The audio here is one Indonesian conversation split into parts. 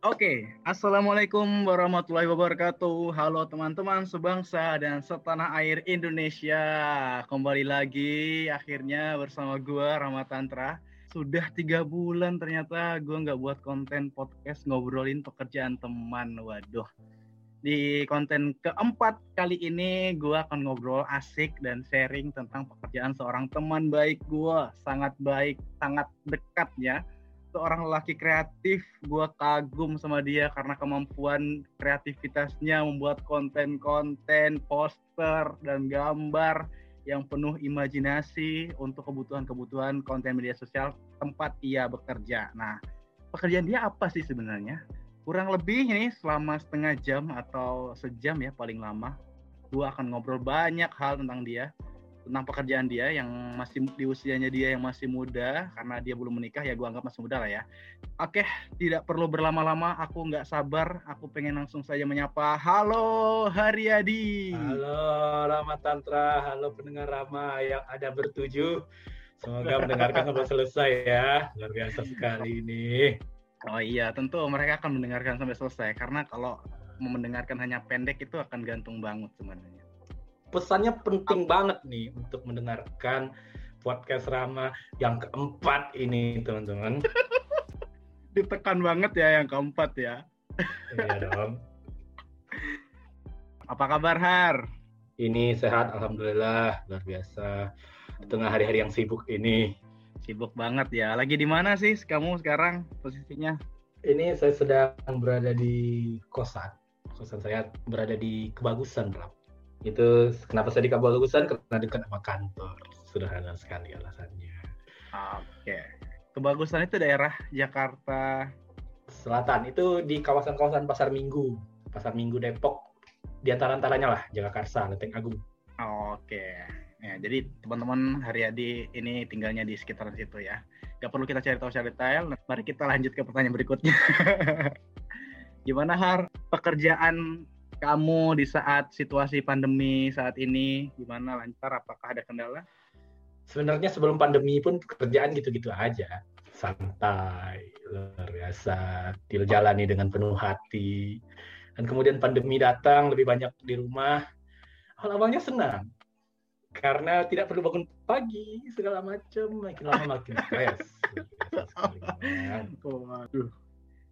Oke, Assalamualaikum warahmatullahi wabarakatuh. Halo teman-teman sebangsa dan setanah air Indonesia. Kembali lagi akhirnya bersama gua Rama Tantra. Sudah tiga bulan ternyata gua nggak buat konten podcast ngobrolin pekerjaan teman. Waduh. Di konten keempat kali ini gua akan ngobrol asik dan sharing tentang pekerjaan seorang teman baik gua. Sangat baik, sangat dekat ya seorang lelaki kreatif gue kagum sama dia karena kemampuan kreativitasnya membuat konten-konten poster dan gambar yang penuh imajinasi untuk kebutuhan-kebutuhan konten media sosial tempat ia bekerja. Nah, pekerjaan dia apa sih sebenarnya? Kurang lebih ini selama setengah jam atau sejam ya paling lama. Gue akan ngobrol banyak hal tentang dia tentang pekerjaan dia yang masih di usianya dia yang masih muda karena dia belum menikah ya gue anggap masih muda lah ya. Oke tidak perlu berlama-lama aku nggak sabar aku pengen langsung saja menyapa halo Haryadi. Halo Rama Tantra. Halo pendengar Rama yang ada bertujuh semoga mendengarkan sampai selesai ya. Luar biasa sekali ini. Oh iya tentu mereka akan mendengarkan sampai selesai. Karena kalau mau mendengarkan hanya pendek itu akan gantung banget sebenarnya pesannya penting banget nih untuk mendengarkan podcast Rama yang keempat ini teman-teman. Ditekan banget ya yang keempat ya. Iya dong. Apa kabar Har? Ini sehat Alhamdulillah luar biasa. Di tengah hari-hari yang sibuk ini. Sibuk banget ya. Lagi di mana sih kamu sekarang posisinya? Ini saya sedang berada di kosan. Kosan saya berada di Kebagusan, Ram itu kenapa saya di Kabagusan karena dekat sama kantor. Sederhana sekali alasannya. Oke. Kebagusan itu daerah Jakarta Selatan. Itu di kawasan-kawasan Pasar Minggu. Pasar Minggu Depok. Di antara-antaranya lah Jagakarsa Lenteng Agung. Oke. Ya jadi teman-teman Haryadi ini tinggalnya di sekitar situ ya. Gak perlu kita cari tahu secara detail. Mari kita lanjut ke pertanyaan berikutnya. Gimana Har? Pekerjaan kamu di saat situasi pandemi saat ini? Gimana? Lancar? Apakah ada kendala? Sebenarnya sebelum pandemi pun pekerjaan gitu-gitu aja. Santai luar biasa. Dijalani dengan penuh hati. Dan kemudian pandemi datang lebih banyak di rumah. Awal-awalnya senang. Karena tidak perlu bangun pagi segala macam. Makin lama makin stres Waduh.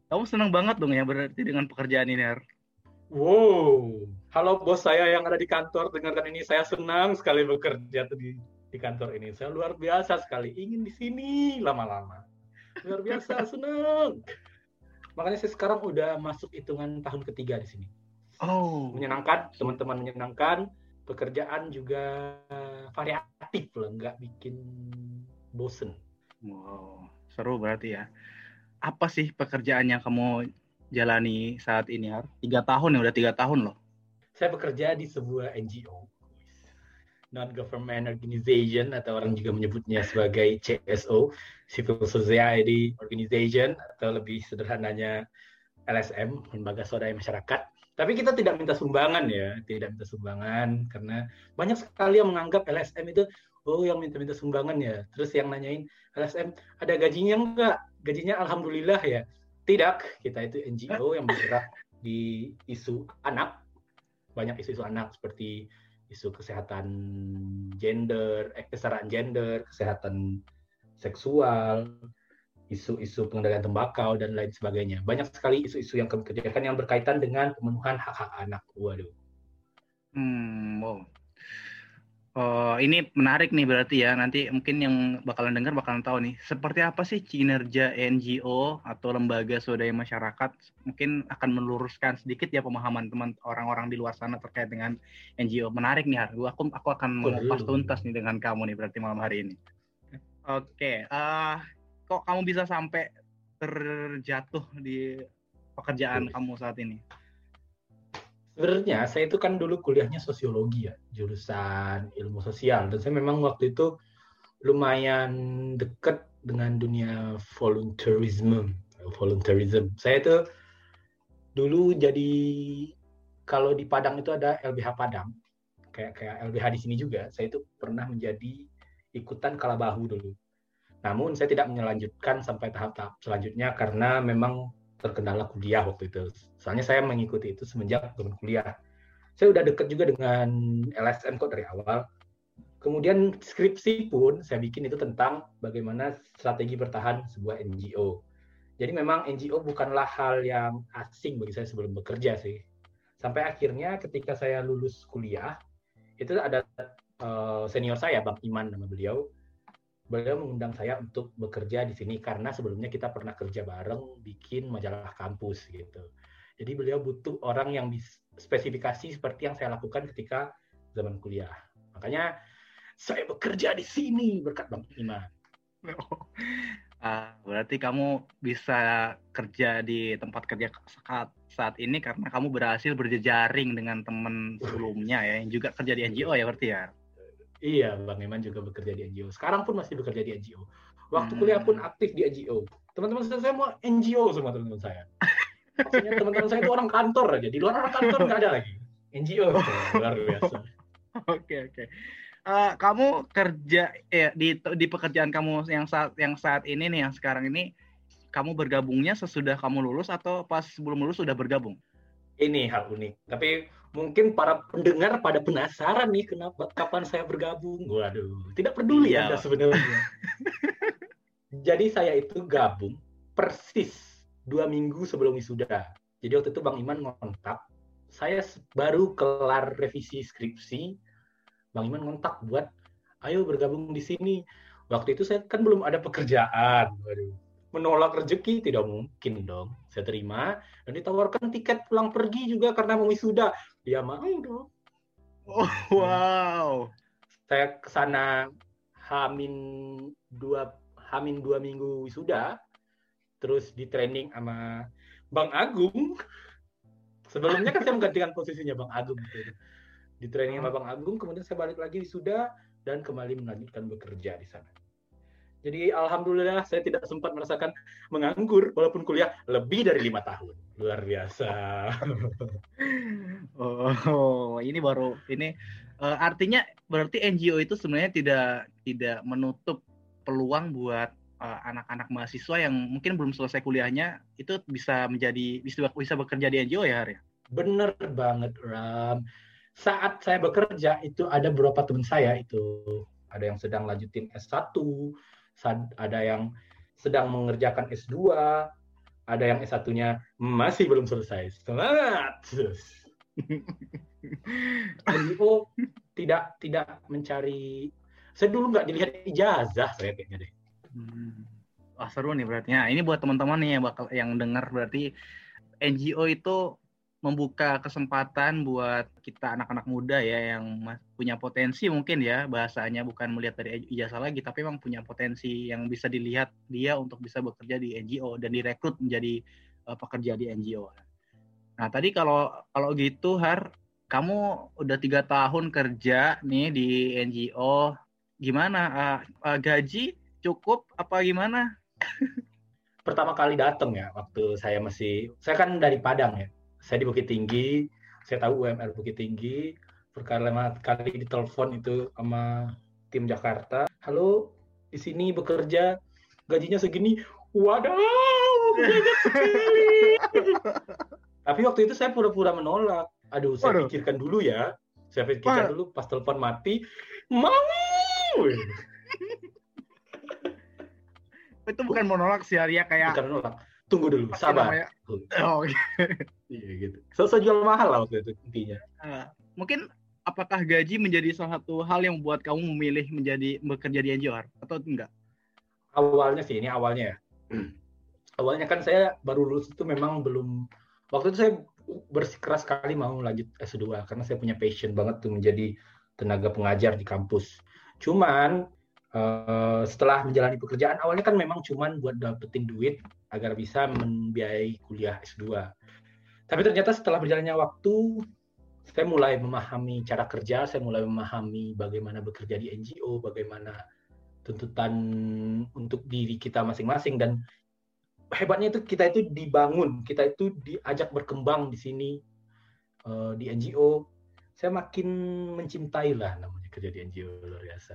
Kamu senang banget dong ya berarti dengan pekerjaan ini, Har? Wow, halo bos saya yang ada di kantor, dengarkan ini. Saya senang sekali bekerja di, di kantor ini. Saya luar biasa sekali, ingin di sini lama-lama. Luar biasa, senang. Makanya saya sekarang udah masuk hitungan tahun ketiga di sini. Oh, menyenangkan, teman-teman menyenangkan. Pekerjaan juga variatif loh, nggak bikin bosen. Wow, seru berarti ya. Apa sih pekerjaan yang kamu jalani saat ini Har? Tiga tahun ya, udah tiga tahun loh. Saya bekerja di sebuah NGO, non government organization atau orang juga menyebutnya sebagai CSO, Civil Society Organization atau lebih sederhananya LSM, Lembaga Swadaya Masyarakat. Tapi kita tidak minta sumbangan ya, tidak minta sumbangan karena banyak sekali yang menganggap LSM itu oh yang minta-minta sumbangan ya. Terus yang nanyain LSM ada gajinya enggak? Gajinya alhamdulillah ya. Tidak, kita itu NGO yang bergerak di isu anak, banyak isu-isu anak seperti isu kesehatan gender, eh, kesetaraan gender, kesehatan seksual, isu-isu pengendalian tembakau dan lain sebagainya. Banyak sekali isu-isu yang kami kerjakan yang berkaitan dengan pemenuhan hak-hak anak. Waduh. Hmm, wow. Oh, ini menarik nih berarti ya. Nanti mungkin yang bakalan dengar bakalan tahu nih. Seperti apa sih kinerja NGO atau lembaga swadaya masyarakat? Mungkin akan meluruskan sedikit ya pemahaman teman orang-orang di luar sana terkait dengan NGO. Menarik nih, Har. Aku aku akan mengupas tuntas nih dengan kamu nih berarti malam hari ini. Oke, okay. uh, kok kamu bisa sampai terjatuh di pekerjaan kamu saat ini? Sebenarnya saya itu kan dulu kuliahnya sosiologi ya, jurusan ilmu sosial. Dan saya memang waktu itu lumayan dekat dengan dunia volunteerism. Volunteerism. Saya itu dulu jadi kalau di Padang itu ada LBH Padang, kayak kayak LBH di sini juga. Saya itu pernah menjadi ikutan kalabahu dulu. Namun saya tidak melanjutkan sampai tahap-tahap selanjutnya karena memang terkendala kuliah waktu itu. Soalnya saya mengikuti itu semenjak zaman kuliah. Saya udah deket juga dengan LSM kok dari awal. Kemudian skripsi pun saya bikin itu tentang bagaimana strategi bertahan sebuah NGO. Jadi memang NGO bukanlah hal yang asing bagi saya sebelum bekerja sih. Sampai akhirnya ketika saya lulus kuliah, itu ada uh, senior saya, Bang Iman nama beliau, beliau mengundang saya untuk bekerja di sini karena sebelumnya kita pernah kerja bareng bikin majalah kampus gitu. Jadi beliau butuh orang yang spesifikasi seperti yang saya lakukan ketika zaman kuliah. Makanya saya bekerja di sini berkat Bang Iman. Uh, berarti kamu bisa kerja di tempat kerja saat saat ini karena kamu berhasil berjejaring dengan teman sebelumnya ya yang juga kerja di NGO ya berarti ya. Iya, Bang Iman juga bekerja di NGO. Sekarang pun masih bekerja di NGO. Waktu hmm. kuliah pun aktif di NGO. Teman-teman saya mau NGO semua teman-teman saya. Maksudnya teman-teman saya itu orang kantor aja. Di luar orang kantor nggak ada lagi. NGO luar biasa. Oke oke. Uh, kamu kerja ya di di pekerjaan kamu yang saat yang saat ini nih yang sekarang ini kamu bergabungnya sesudah kamu lulus atau pas sebelum lulus sudah bergabung? Ini hal unik. Tapi mungkin para pendengar pada penasaran nih kenapa kapan saya bergabung. Waduh, tidak peduli ya Anda sebenarnya. Jadi saya itu gabung persis dua minggu sebelum wisuda. Jadi waktu itu Bang Iman ngontak, saya baru kelar revisi skripsi, Bang Iman ngontak buat, ayo bergabung di sini. Waktu itu saya kan belum ada pekerjaan. Waduh, menolak rezeki tidak mungkin dong. Saya terima dan ditawarkan tiket pulang pergi juga karena mau wisuda. Dia mau dong. Oh, wow. Saya ke sana Hamin dua Hamin dua minggu wisuda, terus di training sama Bang Agung. Sebelumnya kan saya menggantikan posisinya Bang Agung. Gitu. Di training sama Bang Agung, kemudian saya balik lagi wisuda dan kembali melanjutkan bekerja di sana. Jadi alhamdulillah saya tidak sempat merasakan menganggur walaupun kuliah lebih dari lima tahun. Luar biasa. oh, ini baru ini uh, artinya berarti NGO itu sebenarnya tidak tidak menutup peluang buat eh, anak-anak uh, mahasiswa yang mungkin belum selesai kuliahnya itu bisa menjadi bisa bisa bekerja di NGO ya Hari? Bener banget Ram. Saat saya bekerja itu ada beberapa teman saya itu ada yang sedang lanjutin S1, ada yang sedang mengerjakan S2, ada yang S1-nya masih belum selesai. Semangat! NGO tidak tidak mencari saya dulu nggak dilihat ijazah saya kayaknya deh. Hmm. Wah seru nih berarti. Nah, ini buat teman-teman nih yang bakal yang dengar berarti NGO itu membuka kesempatan buat kita anak-anak muda ya yang punya potensi mungkin ya bahasanya bukan melihat dari ijazah lagi tapi memang punya potensi yang bisa dilihat dia untuk bisa bekerja di NGO dan direkrut menjadi uh, pekerja di NGO. Nah tadi kalau kalau gitu Har, kamu udah tiga tahun kerja nih di NGO, gimana? Uh, uh, gaji cukup apa gimana? Pertama kali datang ya waktu saya masih, saya kan dari Padang ya saya di Bukit Tinggi saya tahu UMR Bukit Tinggi. Perkara kali ditelepon itu sama tim Jakarta. Halo di sini bekerja gajinya segini. Waduh tapi waktu itu saya pura-pura menolak. Aduh saya Waduh. pikirkan dulu ya. Saya pikirkan Waduh. dulu pas telepon mati mau! Itu bukan menolak sih Arya kayak bukan menolak. Tunggu dulu sabar. namanya... oh, okay. Iya gitu. Selesai jual mahal lah waktu itu intinya. Uh, mungkin apakah gaji menjadi salah satu hal yang membuat kamu memilih menjadi bekerja di NGO atau enggak? Awalnya sih ini awalnya ya. Awalnya kan saya baru lulus itu memang belum waktu itu saya bersikeras sekali mau lanjut S2 karena saya punya passion banget tuh menjadi tenaga pengajar di kampus. Cuman uh, setelah menjalani pekerjaan awalnya kan memang cuman buat dapetin duit agar bisa membiayai kuliah S2. Tapi ternyata setelah berjalannya waktu, saya mulai memahami cara kerja, saya mulai memahami bagaimana bekerja di NGO, bagaimana tuntutan untuk diri kita masing-masing dan hebatnya itu kita itu dibangun, kita itu diajak berkembang di sini uh, di NGO. Saya makin mencintai lah namanya kerja di NGO luar biasa.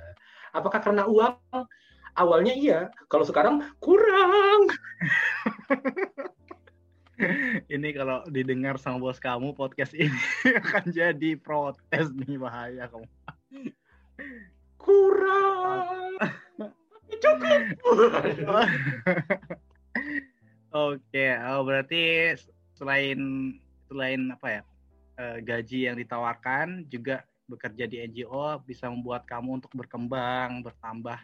Apakah karena uang? Awalnya iya, kalau sekarang kurang. ini kalau didengar sama bos kamu podcast ini akan jadi protes nih bahaya kamu. Kurang. Cukup. Oke, oh, berarti selain selain apa ya eh, gaji yang ditawarkan juga bekerja di NGO bisa membuat kamu untuk berkembang, bertambah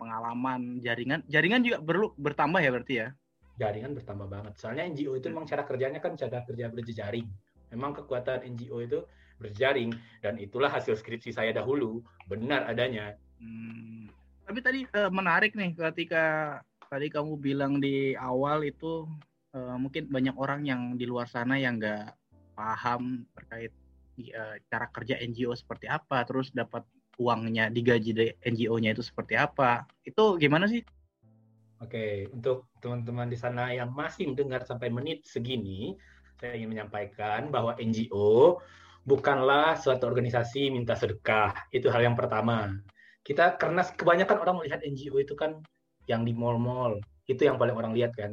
pengalaman, jaringan. Jaringan juga perlu bertambah ya berarti ya? Jaringan bertambah banget. Soalnya NGO itu memang cara kerjanya kan cara kerja berjejaring. Memang kekuatan NGO itu berjaring dan itulah hasil skripsi saya dahulu benar adanya. Hmm. Tapi tadi uh, menarik nih ketika tadi kamu bilang di awal itu uh, mungkin banyak orang yang di luar sana yang nggak paham terkait uh, cara kerja NGO seperti apa, terus dapat uangnya digaji dari NGO-nya itu seperti apa. Itu gimana sih? Oke, untuk teman-teman di sana yang masih mendengar sampai menit segini, saya ingin menyampaikan bahwa NGO bukanlah suatu organisasi minta sedekah. Itu hal yang pertama. Kita karena kebanyakan orang melihat NGO itu kan yang di mall-mall. Itu yang paling orang lihat kan.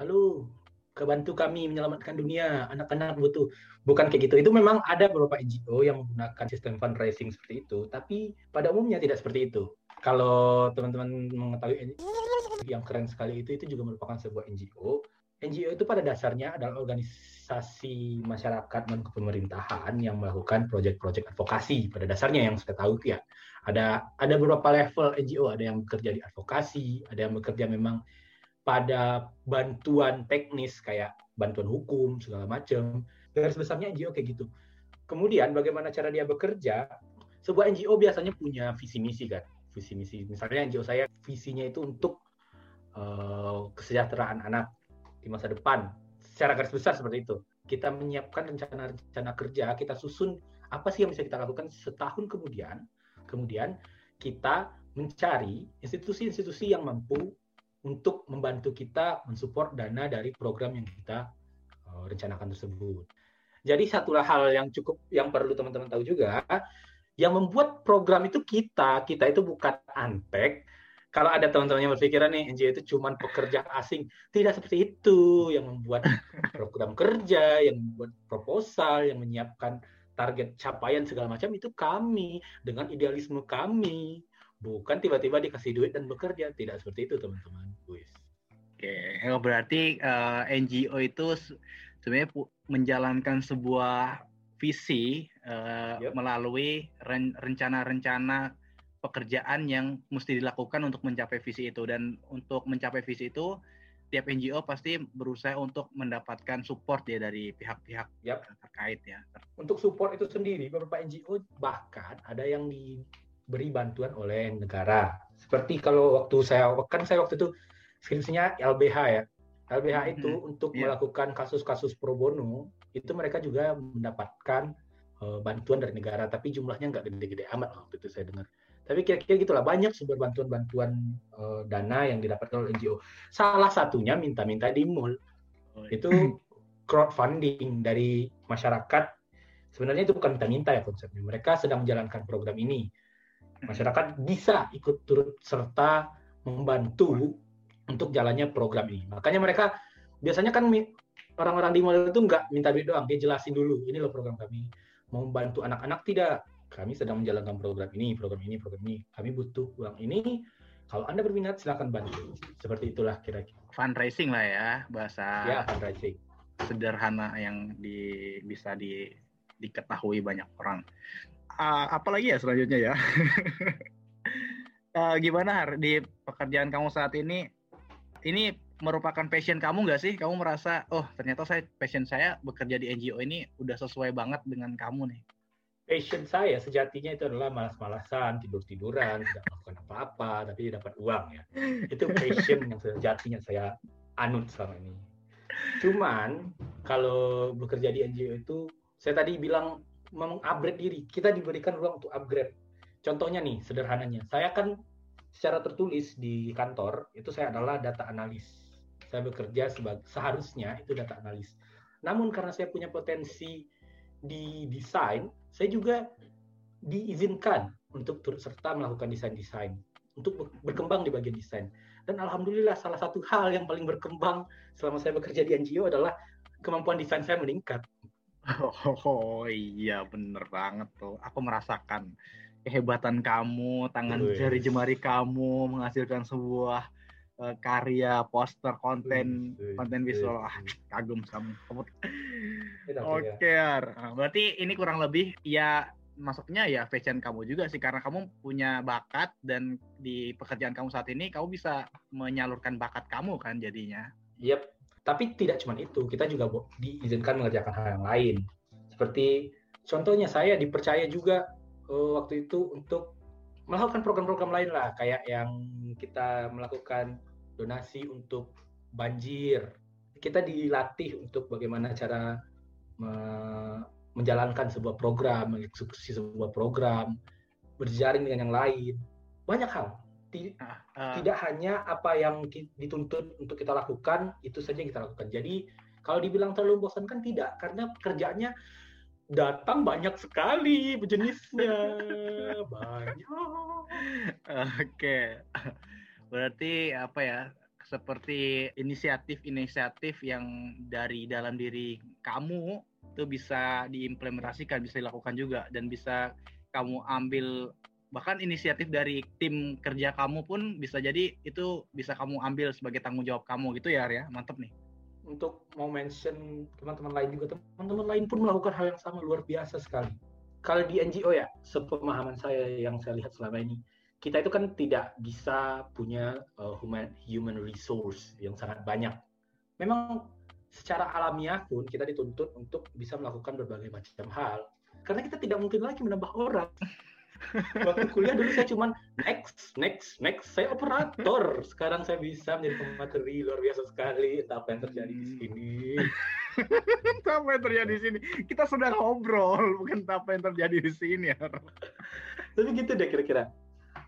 Halo, kebantu kami menyelamatkan dunia, anak-anak butuh. Bukan kayak gitu. Itu memang ada beberapa NGO yang menggunakan sistem fundraising seperti itu, tapi pada umumnya tidak seperti itu. Kalau teman-teman mengetahui NGO yang keren sekali itu, itu juga merupakan sebuah NGO. NGO itu pada dasarnya adalah organisasi masyarakat non pemerintahan yang melakukan proyek-proyek advokasi pada dasarnya yang saya tahu ya ada ada beberapa level NGO ada yang bekerja di advokasi ada yang bekerja memang pada bantuan teknis kayak bantuan hukum segala macam. Garis besarnya NGO kayak gitu. Kemudian bagaimana cara dia bekerja? Sebuah NGO biasanya punya visi misi kan. Visi misi. Misalnya NGO saya visinya itu untuk uh, kesejahteraan anak di masa depan. Secara garis besar seperti itu. Kita menyiapkan rencana-rencana kerja, kita susun apa sih yang bisa kita lakukan setahun kemudian. Kemudian kita mencari institusi-institusi yang mampu untuk membantu kita mensupport dana dari program yang kita uh, rencanakan tersebut. Jadi satu hal yang cukup yang perlu teman-teman tahu juga, yang membuat program itu kita, kita itu bukan antek. Kalau ada teman-teman yang berpikiran nih NGO itu cuma pekerja asing, tidak seperti itu. Yang membuat program kerja, yang membuat proposal, yang menyiapkan target capaian segala macam itu kami dengan idealisme kami bukan tiba-tiba dikasih duit dan bekerja tidak seperti itu teman-teman Oke, okay. berarti uh, eh, NGO itu sebenarnya menjalankan sebuah visi uh, yep. melalui rencana-rencana pekerjaan yang mesti dilakukan untuk mencapai visi itu dan untuk mencapai visi itu tiap NGO pasti berusaha untuk mendapatkan support ya dari pihak-pihak yep. terkait ya. Untuk support itu sendiri beberapa NGO bahkan ada yang di beri bantuan oleh negara. Seperti kalau waktu saya kan saya waktu itu skripsinya LBH ya. LBH hmm, itu untuk yeah. melakukan kasus-kasus pro bono itu mereka juga mendapatkan uh, bantuan dari negara tapi jumlahnya nggak gede-gede amat waktu itu saya dengar. Tapi kira-kira gitulah banyak sumber bantuan-bantuan uh, dana yang didapatkan oleh NGO. Salah satunya minta-minta di mall. Oh, iya. Itu crowdfunding dari masyarakat. Sebenarnya itu bukan minta-minta ya konsepnya. Mereka sedang menjalankan program ini masyarakat bisa ikut turut serta membantu untuk jalannya program ini. Makanya mereka biasanya kan orang-orang di mall itu nggak minta duit doang, dia jelasin dulu, ini loh program kami. Mau membantu anak-anak tidak? Kami sedang menjalankan program ini, program ini, program ini. Kami butuh uang ini. Kalau Anda berminat, silakan bantu. Seperti itulah kira-kira. Fundraising lah ya, bahasa ya, fundraising. sederhana yang di, bisa di, diketahui banyak orang uh, apa lagi ya selanjutnya ya? uh, gimana Har di pekerjaan kamu saat ini? Ini merupakan passion kamu nggak sih? Kamu merasa, oh ternyata saya passion saya bekerja di NGO ini udah sesuai banget dengan kamu nih. Passion saya sejatinya itu adalah malas-malasan, tidur-tiduran, tidak melakukan apa-apa, tapi dapat uang ya. Itu passion yang sejatinya saya anut selama ini. Cuman kalau bekerja di NGO itu, saya tadi bilang mengupgrade diri. Kita diberikan ruang untuk upgrade. Contohnya nih, sederhananya. Saya kan secara tertulis di kantor, itu saya adalah data analis. Saya bekerja sebagai seharusnya itu data analis. Namun karena saya punya potensi di desain, saya juga diizinkan untuk turut serta melakukan desain-desain untuk berkembang di bagian desain. Dan alhamdulillah salah satu hal yang paling berkembang selama saya bekerja di NGO adalah kemampuan desain saya meningkat. Oh, oh iya bener banget tuh. Aku merasakan kehebatan kamu, tangan Wih. jari jemari kamu menghasilkan sebuah uh, karya, poster, konten, Wih, konten visual. wih. Ah, kagum kamu. Kamu- Oke, ya. Ar. Nah, berarti ini kurang lebih ya masuknya ya fashion kamu juga sih karena kamu punya bakat dan di pekerjaan kamu saat ini kamu bisa menyalurkan bakat kamu kan jadinya. Yep. Tapi tidak cuma itu, kita juga diizinkan mengerjakan hal yang lain. Seperti contohnya saya dipercaya juga eh, waktu itu untuk melakukan program-program lain lah, kayak yang kita melakukan donasi untuk banjir. Kita dilatih untuk bagaimana cara me- menjalankan sebuah program, mengeksekusi sebuah program, berjaring dengan yang lain. Banyak hal. Ti- Ah, ah, tidak hanya apa yang dituntut untuk kita lakukan itu saja yang kita lakukan. Jadi kalau dibilang terlalu membosankan tidak, karena kerjanya datang banyak sekali jenisnya banyak. Oke. Berarti apa ya? Seperti inisiatif-inisiatif yang dari dalam diri kamu itu bisa diimplementasikan, bisa dilakukan juga dan bisa kamu ambil bahkan inisiatif dari tim kerja kamu pun bisa jadi itu bisa kamu ambil sebagai tanggung jawab kamu gitu ya Arya. Mantap nih. Untuk mau mention teman-teman lain juga, teman-teman lain pun melakukan hal yang sama luar biasa sekali. Kalau di NGO ya, sepemahaman saya yang saya lihat selama ini, kita itu kan tidak bisa punya uh, human human resource yang sangat banyak. Memang secara alamiah pun kita dituntut untuk bisa melakukan berbagai macam hal. Karena kita tidak mungkin lagi menambah orang. Waktu kuliah dulu saya cuman next, next, next. Saya operator. Sekarang saya bisa menjadi pemateri luar biasa sekali. Entah apa yang terjadi di Hmm. sini. apa yang terjadi di sini? Kita sedang ngobrol, bukan apa yang terjadi di sini ya. Tapi gitu deh kira-kira.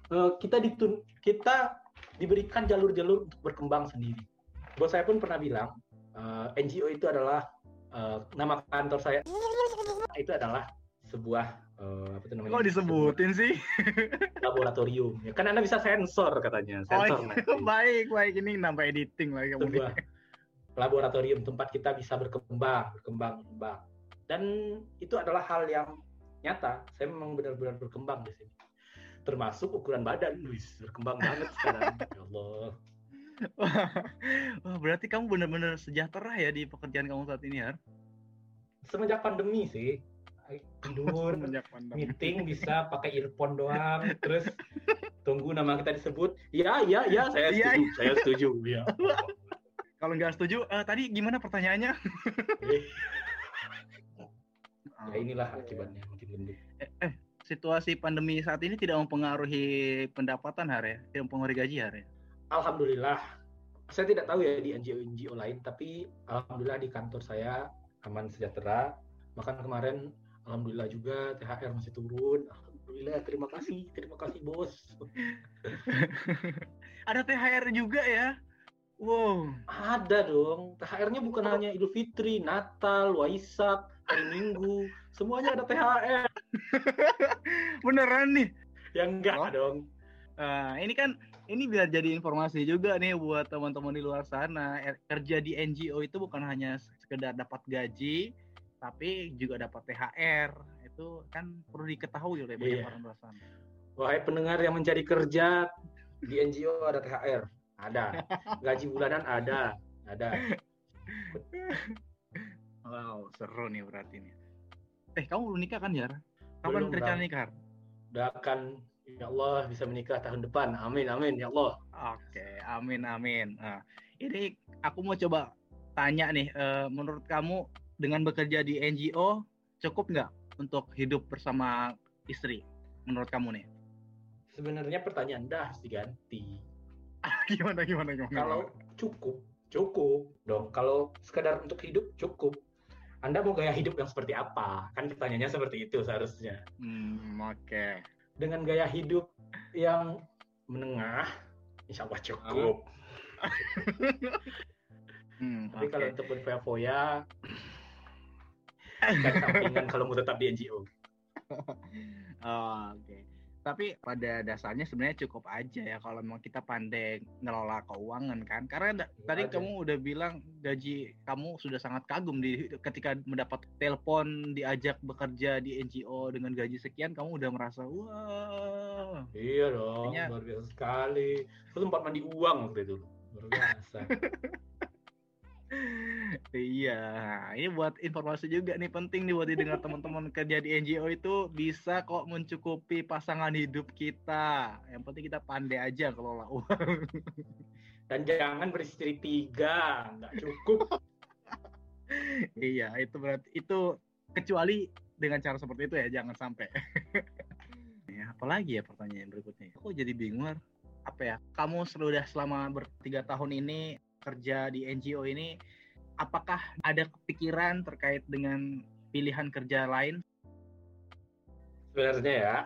Eh, kita ditun kita diberikan jalur-jalur untuk berkembang sendiri. Bos saya pun pernah bilang, eh, NGO itu adalah eh, nama kantor saya itu adalah sebuah eh, apa itu namanya? Kok disebutin sih? Laboratorium. Ya, kan Anda bisa sensor katanya, Oh, sensor nanti. baik, baik ini nambah editing lagi sebuah laboratorium tempat kita bisa berkembang, berkembang, berkembang. Dan itu adalah hal yang nyata. Saya memang benar-benar berkembang di sini. Termasuk ukuran badan, Luis, berkembang banget sekarang. Ya Allah. Wah, berarti kamu benar-benar sejahtera ya di pekerjaan kamu saat ini, Har? Semenjak pandemi sih, tidur, meeting bisa pakai earphone doang, terus tunggu nama kita disebut. Ya, ya, ya, saya Iya, setuju, saya setuju. Ya. Kalau nggak setuju, eh, tadi gimana pertanyaannya? ya inilah akibatnya makin gendut. Situasi pandemi saat ini tidak mempengaruhi pendapatan, Har ya? Tidak mempengaruhi gaji, Har ya? Alhamdulillah, saya tidak tahu ya di NGO-NGO lain, tapi alhamdulillah di kantor saya aman sejahtera. Bahkan kemarin alhamdulillah juga THR masih turun. Alhamdulillah, terima kasih, terima kasih bos. Ada THR juga ya? Wow. Ada dong, THR-nya bukan hanya Idul Fitri, Natal, Waisak, hari Minggu, semuanya ada THR. Beneran nih? Ya enggak Oh. dong. Nah, ini kan ini biar jadi informasi juga nih buat teman-teman di luar sana. Er- Kerja di NGO itu bukan hanya sekedar dapat gaji, tapi juga dapat THR. Itu kan perlu diketahui oleh banyak Iya. orang luar sana. Wahai pendengar yang mencari kerja di NGO ada THR, ada. Gaji bulanan ada, ada. Wow, seru nih berarti nih. Eh, kamu belum nikah kan, Jar? Kapan Belum, rencana nikah? Doakan ya Allah bisa menikah tahun depan. Amin, amin ya Allah. Oke, amin amin. Nah, ini aku mau coba tanya nih, eh, menurut kamu dengan bekerja di NGO cukup nggak untuk hidup bersama istri? Menurut kamu nih? Sebenarnya pertanyaan Anda harus diganti. gimana gimana gimana? Kalau cukup, cukup dong. Kalau sekedar untuk hidup cukup. Anda mau gaya hidup yang seperti apa? Kan pertanyaannya seperti itu seharusnya. Hmm, oke. Dengan gaya hidup yang menengah, insya Allah cukup. Hmm, Tapi oke. kalau untuk berfoya-foya, cari sampingan kalau mau tetap di NGO. Oh, oke. Tapi pada dasarnya sebenarnya cukup aja ya kalau memang kita pandai ngelola keuangan kan. Karena ya, tadi aja. kamu udah bilang gaji kamu sudah sangat kagum di ketika mendapat telepon diajak bekerja di NGO dengan gaji sekian kamu udah merasa wah iya dong luar biasa sekali. Itu tempat mandi uang waktu itu luar biasa iya, ini buat informasi juga nih penting nih buat didengar teman-teman kerja di NGO itu bisa kok mencukupi pasangan hidup kita. Yang penting kita pandai aja kelola uang. Dan jangan beristri tiga, nggak cukup. iya, itu berarti itu kecuali dengan cara seperti itu ya, jangan sampai. ya, apalagi ya pertanyaan berikutnya? Aku jadi bingung apa ya? Kamu sudah selama bertiga tahun ini kerja di NGO ini apakah ada kepikiran terkait dengan pilihan kerja lain? Sebenarnya ya,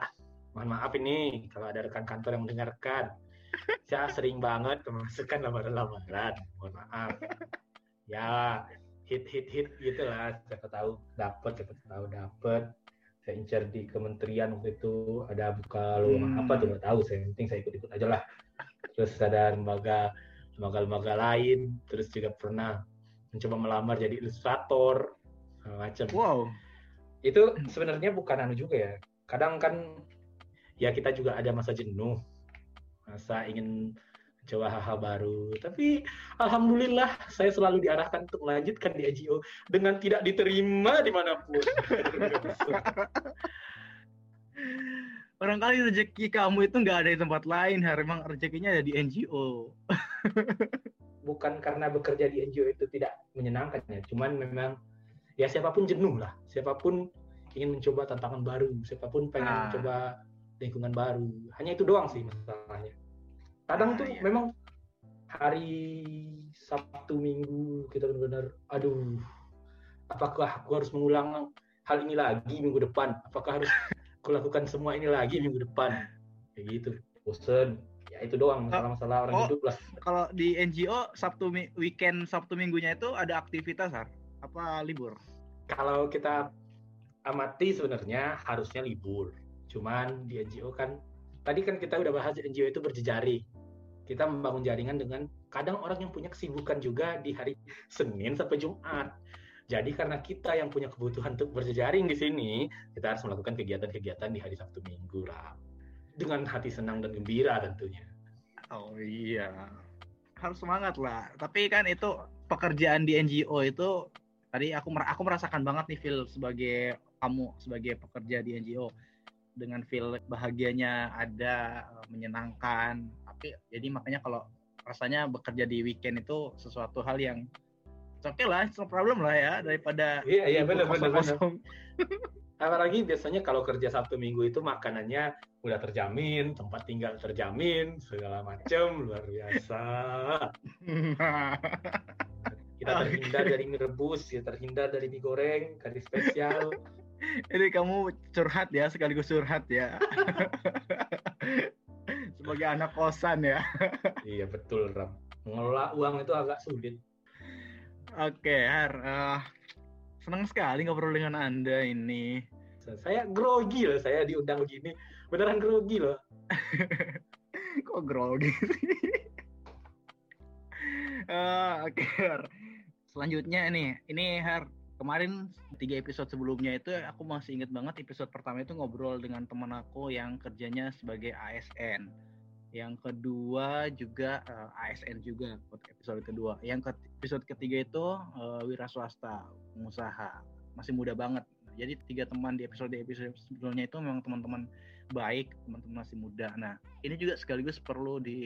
mohon maaf ini kalau ada rekan kantor yang mendengarkan. Saya sering banget kemasukan lamaran-lamaran, mohon maaf. Ya, hit hit hit gitu lah, siapa tahu dapat, siapa tahu dapat. Saya incar di kementerian waktu itu ada buka lowongan hmm. apa tuh nggak tahu, saya penting saya ikut-ikut aja lah. Terus ada lembaga lembaga-lembaga lain terus juga pernah mencoba melamar jadi ilustrator macam wow. Itu sebenarnya bukan anu juga ya. Kadang kan ya kita juga ada masa jenuh masa ingin coba hal-hal baru. Tapi alhamdulillah saya selalu diarahkan untuk melanjutkan di NGO dengan tidak diterima di mana pun. Barangkali rezeki kamu itu nggak ada di tempat lain, memang rezekinya ada di NGO. Bukan karena bekerja di NGO itu tidak menyenangkan ya, cuman memang ya siapa pun jenuh lah, siapa pun ingin mencoba tantangan baru, siapa pun pengen ah. mencoba lingkungan baru. Hanya itu doang sih masalahnya. Kadang ah, tuh iya. memang hari Sabtu Minggu kita benar-benar, aduh, apakah aku harus mengulang hal ini lagi minggu depan? Apakah harus aku lakukan semua ini lagi minggu depan kayak gitu bosen ya itu doang masalah-masalah orang oh, hidup lah kalau di NGO Sabtu weekend Sabtu minggunya itu ada aktivitas har? apa libur kalau kita amati sebenarnya harusnya libur cuman di NGO kan tadi kan kita udah bahas NGO itu berjejari kita membangun jaringan dengan kadang orang yang punya kesibukan juga di hari Senin sampai Jumat jadi karena kita yang punya kebutuhan untuk berjejaring di sini, kita harus melakukan kegiatan-kegiatan di hari Sabtu Minggu lah. Dengan hati senang dan gembira tentunya. Oh iya. Harus semangat lah. Tapi kan itu pekerjaan di NGO itu tadi aku aku merasakan banget nih feel sebagai kamu sebagai pekerja di NGO dengan feel bahagianya ada menyenangkan tapi jadi makanya kalau rasanya bekerja di weekend itu sesuatu hal yang oke okay lah, no problem lah ya daripada iya iya benar benar benar. Apalagi biasanya kalau kerja Sabtu Minggu itu makanannya udah terjamin, tempat tinggal terjamin, segala macam luar biasa. kita terhindar dari mie rebus, kita terhindar dari mie goreng, kari spesial. Ini kamu curhat ya, sekaligus curhat ya. Sebagai anak kosan ya. iya betul Ram. Mengelola uang itu agak sulit. Oke, Har. Uh, senang sekali ngobrol dengan Anda ini. Saya grogi loh, saya diundang begini. Beneran grogi loh. Kok grogi sih? uh, Oke, Har. Selanjutnya nih, ini Har, kemarin tiga episode sebelumnya itu aku masih inget banget episode pertama itu ngobrol dengan teman aku yang kerjanya sebagai ASN yang kedua juga uh, eh, ASN juga episode kedua yang ke episode ketiga itu uh, wira swasta pengusaha. Masih muda banget. Jadi tiga teman di episode episode sebelumnya itu memang teman-teman baik teman-teman masih muda. Nah ini juga sekaligus perlu di,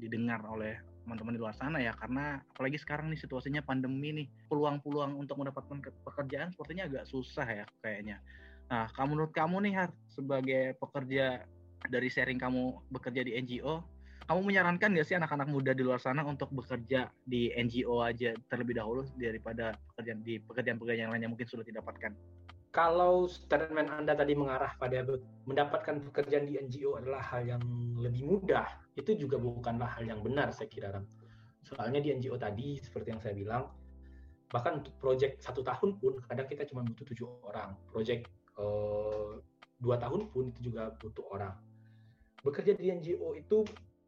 didengar oleh teman-teman di luar sana ya karena apalagi sekarang nih situasinya pandemi nih peluang-peluang untuk mendapatkan pekerjaan sepertinya agak susah ya kayaknya. Nah kamu menurut kamu nih Har sebagai pekerja dari sharing kamu bekerja di NGO, kamu menyarankan nggak sih anak-anak muda di luar sana untuk bekerja di NGO aja terlebih dahulu daripada pekerjaan di pekerjaan-pekerjaan lain yang mungkin sudah didapatkan? Kalau statement Anda tadi mengarah pada mendapatkan pekerjaan di NGO adalah hal yang lebih mudah, itu juga bukanlah hal yang benar saya kira. Soalnya di NGO tadi, seperti yang saya bilang, bahkan untuk proyek satu tahun pun kadang kita cuma butuh tujuh orang. Proyek uh, dua tahun pun itu juga butuh orang. Bekerja di NGO itu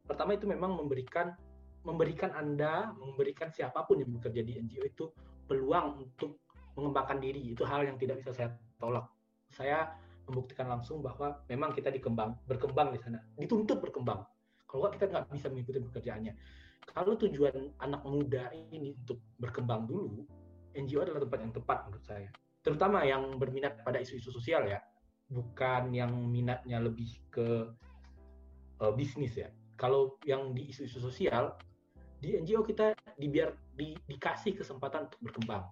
pertama itu memang memberikan memberikan Anda, memberikan siapa pun yang bekerja di NGO itu peluang untuk mengembangkan diri. Itu hal yang tidak bisa saya tolak. Saya membuktikan langsung bahwa memang kita dikembang, berkembang di sana, dituntut berkembang. Kalau kita nggak bisa mengikuti pekerjaannya. Kalau tujuan anak muda ini untuk berkembang dulu, NGO adalah tempat yang tepat menurut saya. Terutama yang berminat pada isu-isu sosial ya, bukan yang minatnya lebih ke uh, bisnis ya. Kalau yang di isu-isu sosial, di NGO kita dibiar di, dikasih kesempatan untuk berkembang.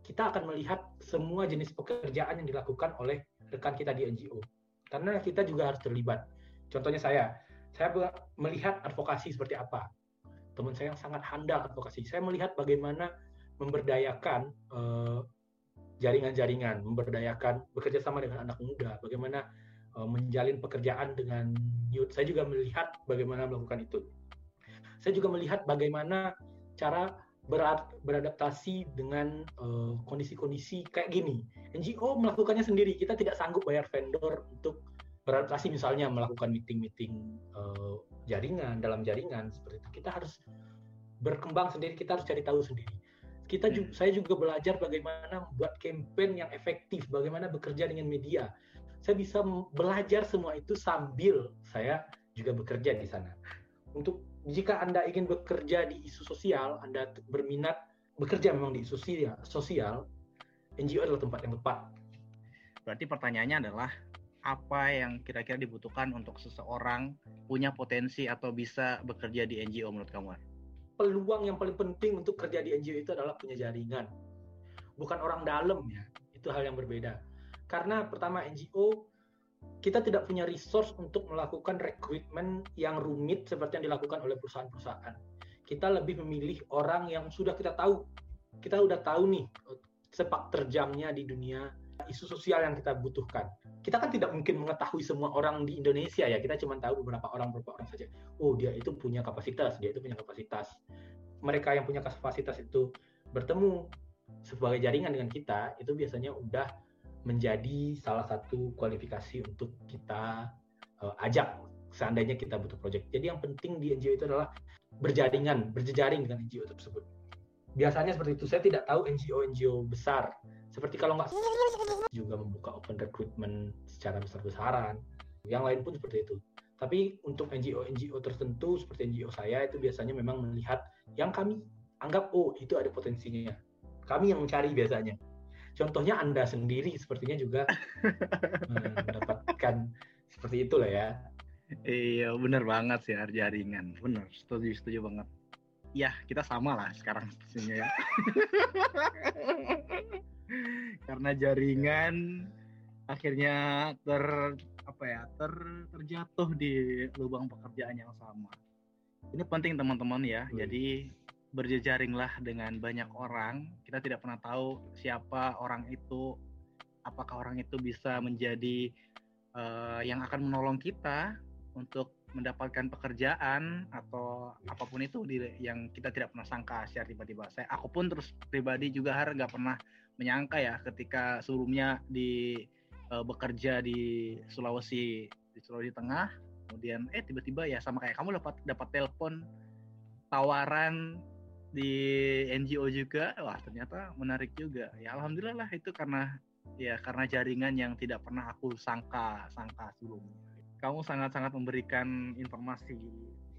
Kita akan melihat semua jenis pekerjaan yang dilakukan oleh rekan kita di NGO. Karena kita juga harus terlibat. Contohnya saya, saya melihat advokasi seperti apa. Teman saya yang sangat handal advokasi. Saya melihat bagaimana memberdayakan eh, jaringan-jaringan, memberdayakan bekerja sama dengan anak muda, bagaimana menjalin pekerjaan dengan youth. Saya juga melihat bagaimana melakukan itu saya juga melihat bagaimana cara berat, beradaptasi dengan eh, kondisi-kondisi uh, kayak gini. NGO melakukannya sendiri. Kita tidak sanggup bayar vendor untuk beradaptasi misalnya melakukan meeting-meeting uh, jaringan dalam jaringan seperti itu. Kita harus berkembang sendiri. Kita harus cari tahu sendiri. Kita juga, saya juga belajar bagaimana membuat campaign yang efektif, bagaimana bekerja dengan media. Saya bisa belajar semua itu sambil saya juga bekerja di sana. Untuk jika Anda ingin bekerja di isu sosial, Anda berminat bekerja memang di isu sosial, NGO adalah tempat yang tepat. Berarti pertanyaannya adalah apa yang kira-kira dibutuhkan untuk seseorang punya potensi atau bisa bekerja di NGO menurut kamu? Peluang yang paling penting untuk kerja di NGO itu adalah punya jaringan. Bukan orang dalam ya, itu hal yang berbeda. Karena pertama NGO kita tidak punya resource untuk melakukan rekrutmen yang rumit seperti yang dilakukan oleh perusahaan-perusahaan. Kita lebih memilih orang yang sudah kita tahu. Kita sudah tahu nih sepak terjangnya di dunia isu sosial yang kita butuhkan. Kita kan tidak mungkin mengetahui semua orang di Indonesia ya. Kita cuma tahu beberapa orang beberapa orang saja. Oh, dia itu punya kapasitas, dia itu punya kapasitas. Mereka yang punya kapasitas itu bertemu sebagai jaringan dengan kita, itu biasanya udah menjadi salah satu kualifikasi untuk kita uh, ajak seandainya kita butuh project. Jadi yang penting di NGO itu adalah berjaringan, berjejaring dengan NGO tersebut. Biasanya seperti itu. Saya tidak tahu NGO-NGO besar. Seperti kalau nggak juga membuka open recruitment secara besar-besaran. Yang lain pun seperti itu. Tapi untuk NGO-NGO tertentu seperti NGO saya itu biasanya memang melihat yang kami anggap oh itu ada potensinya. Kami yang mencari biasanya contohnya Anda sendiri sepertinya juga mendapatkan seperti itulah ya. Iya, benar banget sih jaringan. Benar, setuju setuju banget. Ya, kita sama lah sekarang sebenarnya ya. Karena jaringan akhirnya ter apa ya ter terjatuh di lubang pekerjaan yang sama. Ini penting teman-teman ya. Hmm. Jadi berjejaringlah dengan banyak orang. Kita tidak pernah tahu siapa orang itu, apakah orang itu bisa menjadi uh, yang akan menolong kita untuk mendapatkan pekerjaan atau apa pun itu di, yang kita tidak pernah sangka secara tiba-tiba. Saya aku pun terus pribadi juga har nggak pernah menyangka ya ketika sebelumnya di uh, bekerja di Sulawesi di Sulawesi Tengah, kemudian eh tiba-tiba ya sama kayak kamu dapat dapat telepon tawaran di NGO juga wah ternyata menarik juga. Ya alhamdulillah lah itu karena ya karena jaringan yang tidak pernah aku sangka sangka sebelumnya. Kamu sangat-sangat memberikan informasi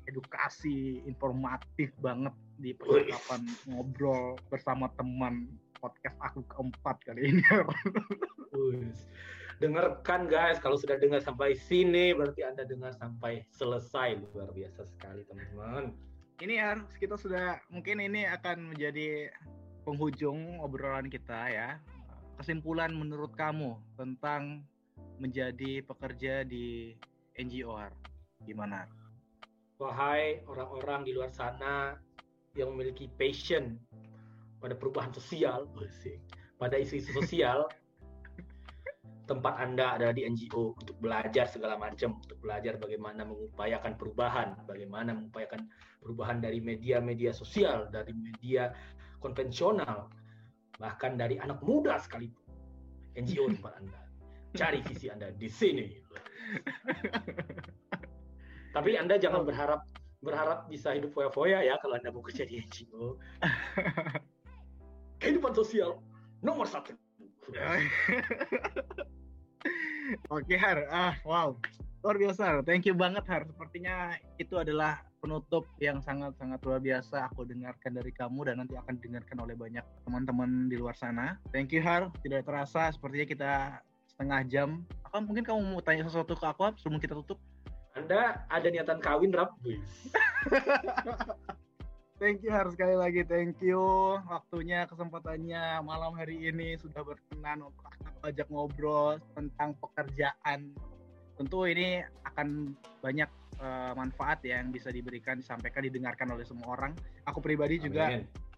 edukasi informatif banget di percakapan ngobrol bersama teman podcast aku keempat kali ini. Dengarkan guys. Kalau sudah dengar sampai sini berarti anda dengar sampai selesai. Luar biasa sekali teman-teman ini harus kita sudah mungkin ini akan menjadi penghujung obrolan kita ya. Kesimpulan menurut kamu tentang menjadi pekerja di NGOR gimana? Wahai orang-orang di luar sana yang memiliki passion pada perubahan sosial, pada isu-isu sosial, tempat Anda adalah di NGO untuk belajar segala macam, untuk belajar bagaimana mengupayakan perubahan, bagaimana mengupayakan perubahan dari media-media sosial, dari media konvensional, bahkan dari anak muda sekalipun. NGO tempat Anda. Cari visi Anda di sini. Tapi Anda jangan berharap berharap bisa hidup foya-foya ya kalau Anda mau kerja di NGO. Kehidupan sosial nomor satu. Oke Har, ah wow, luar biasa. Thank you banget Har. Sepertinya itu adalah penutup yang sangat-sangat luar biasa aku dengarkan dari kamu dan nanti akan didengarkan oleh banyak teman-teman di luar sana. Thank you Har. Tidak terasa sepertinya kita setengah jam. Akan mungkin kamu mau tanya sesuatu ke aku sebelum kita tutup? Anda ada niatan kawin, Rap? Thank you harus sekali lagi, thank you waktunya, kesempatannya malam hari ini sudah berkenan untuk ajak ngobrol tentang pekerjaan. Tentu ini akan banyak uh, manfaat ya yang bisa diberikan, disampaikan, didengarkan oleh semua orang. Aku pribadi Amin. juga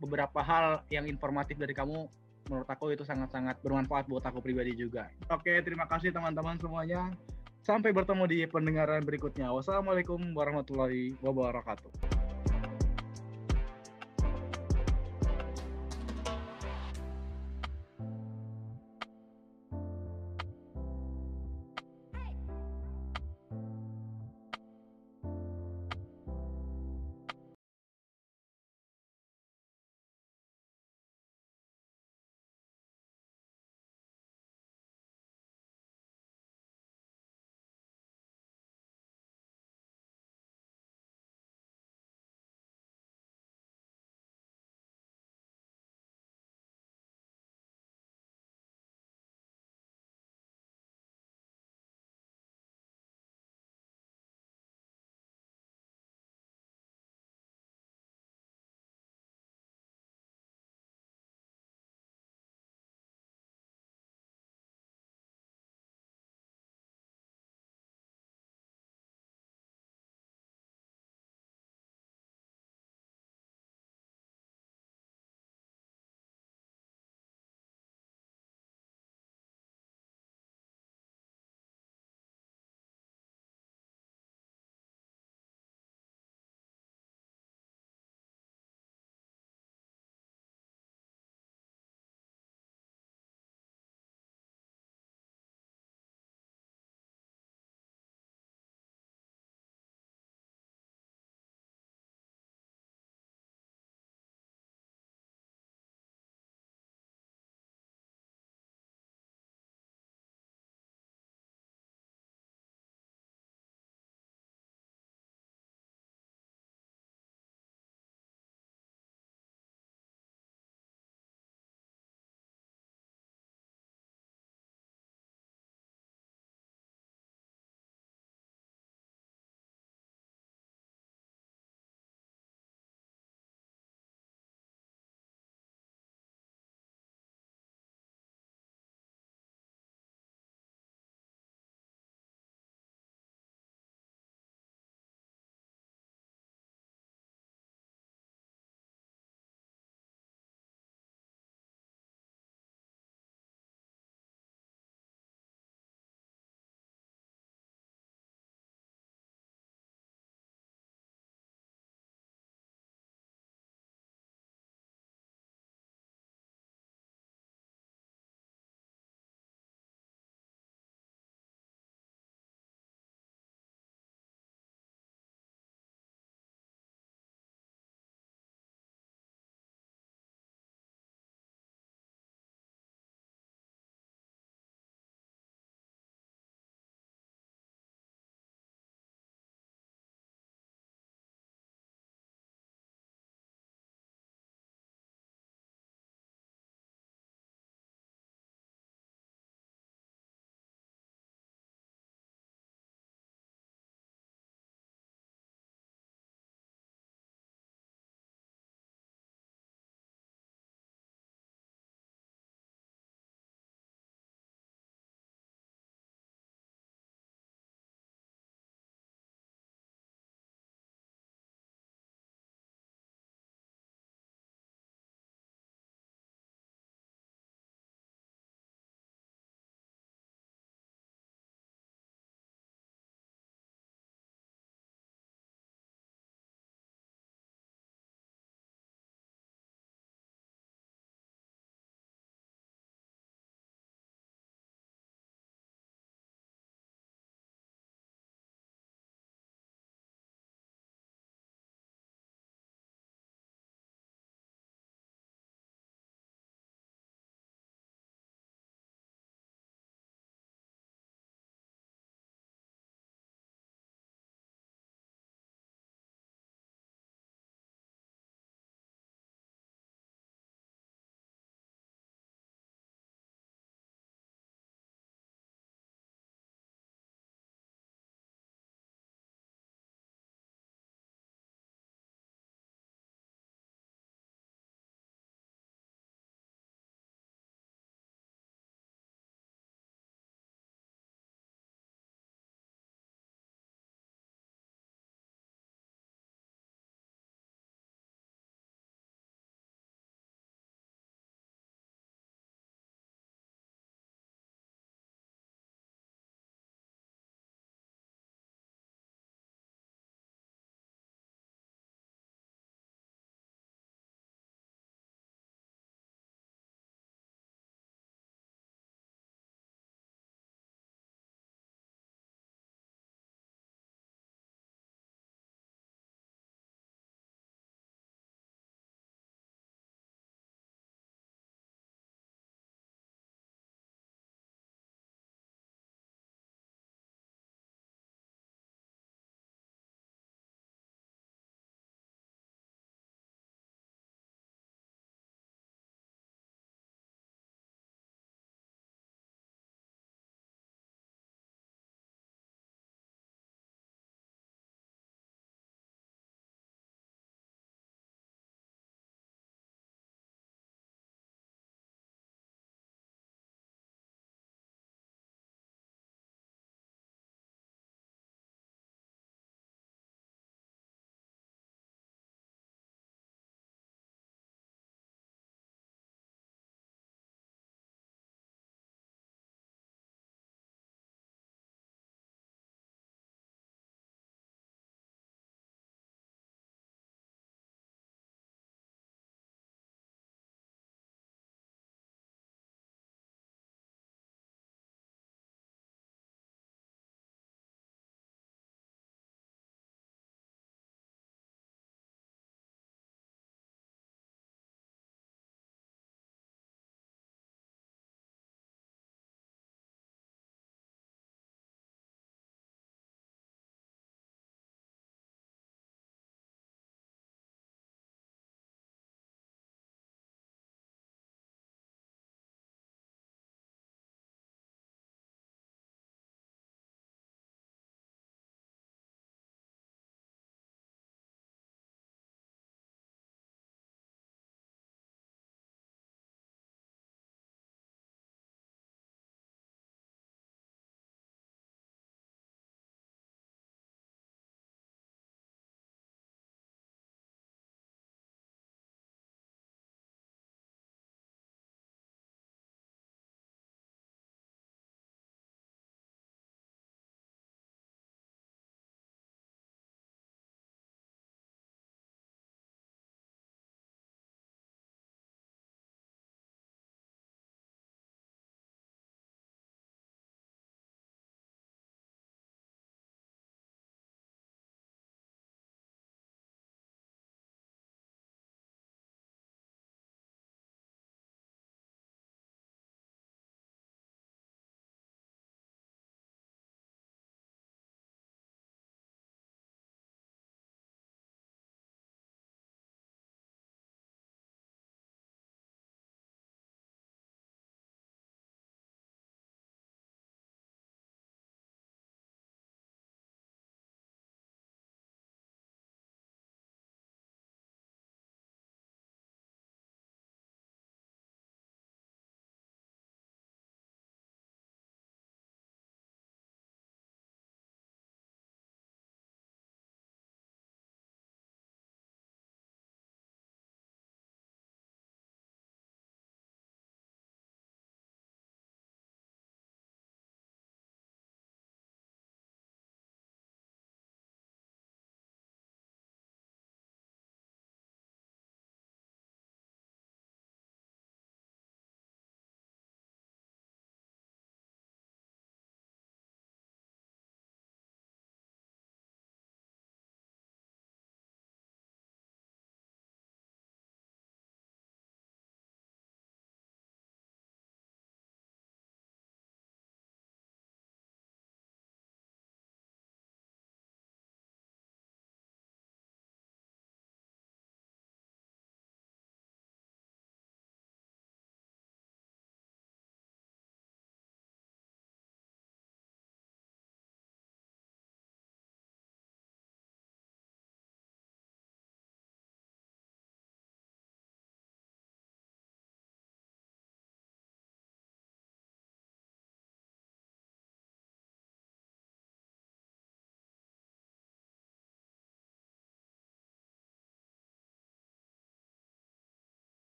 beberapa hal yang informatif dari kamu menurut aku itu sangat-sangat bermanfaat buat aku pribadi juga. Oke, terima kasih teman-teman semuanya. Sampai bertemu di pendengaran berikutnya. Wassalamualaikum warahmatullahi wabarakatuh.